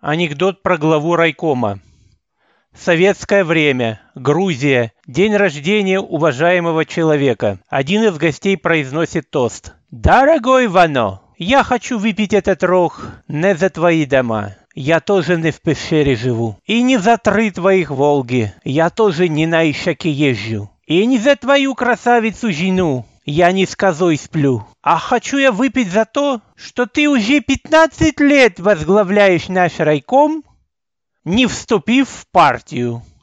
Анекдот про главу райкома. Советское время. Грузия. День рождения уважаемого человека. Один из гостей произносит тост. «Дорогой Вано, я хочу выпить этот рог не за твои дома. Я тоже не в пещере живу. И не за три твоих Волги. Я тоже не на Ищаке езжу. И не за твою красавицу жену. Я не с козой сплю. А хочу я выпить за то, что ты уже 15 лет возглавляешь наш райком, не вступив в партию.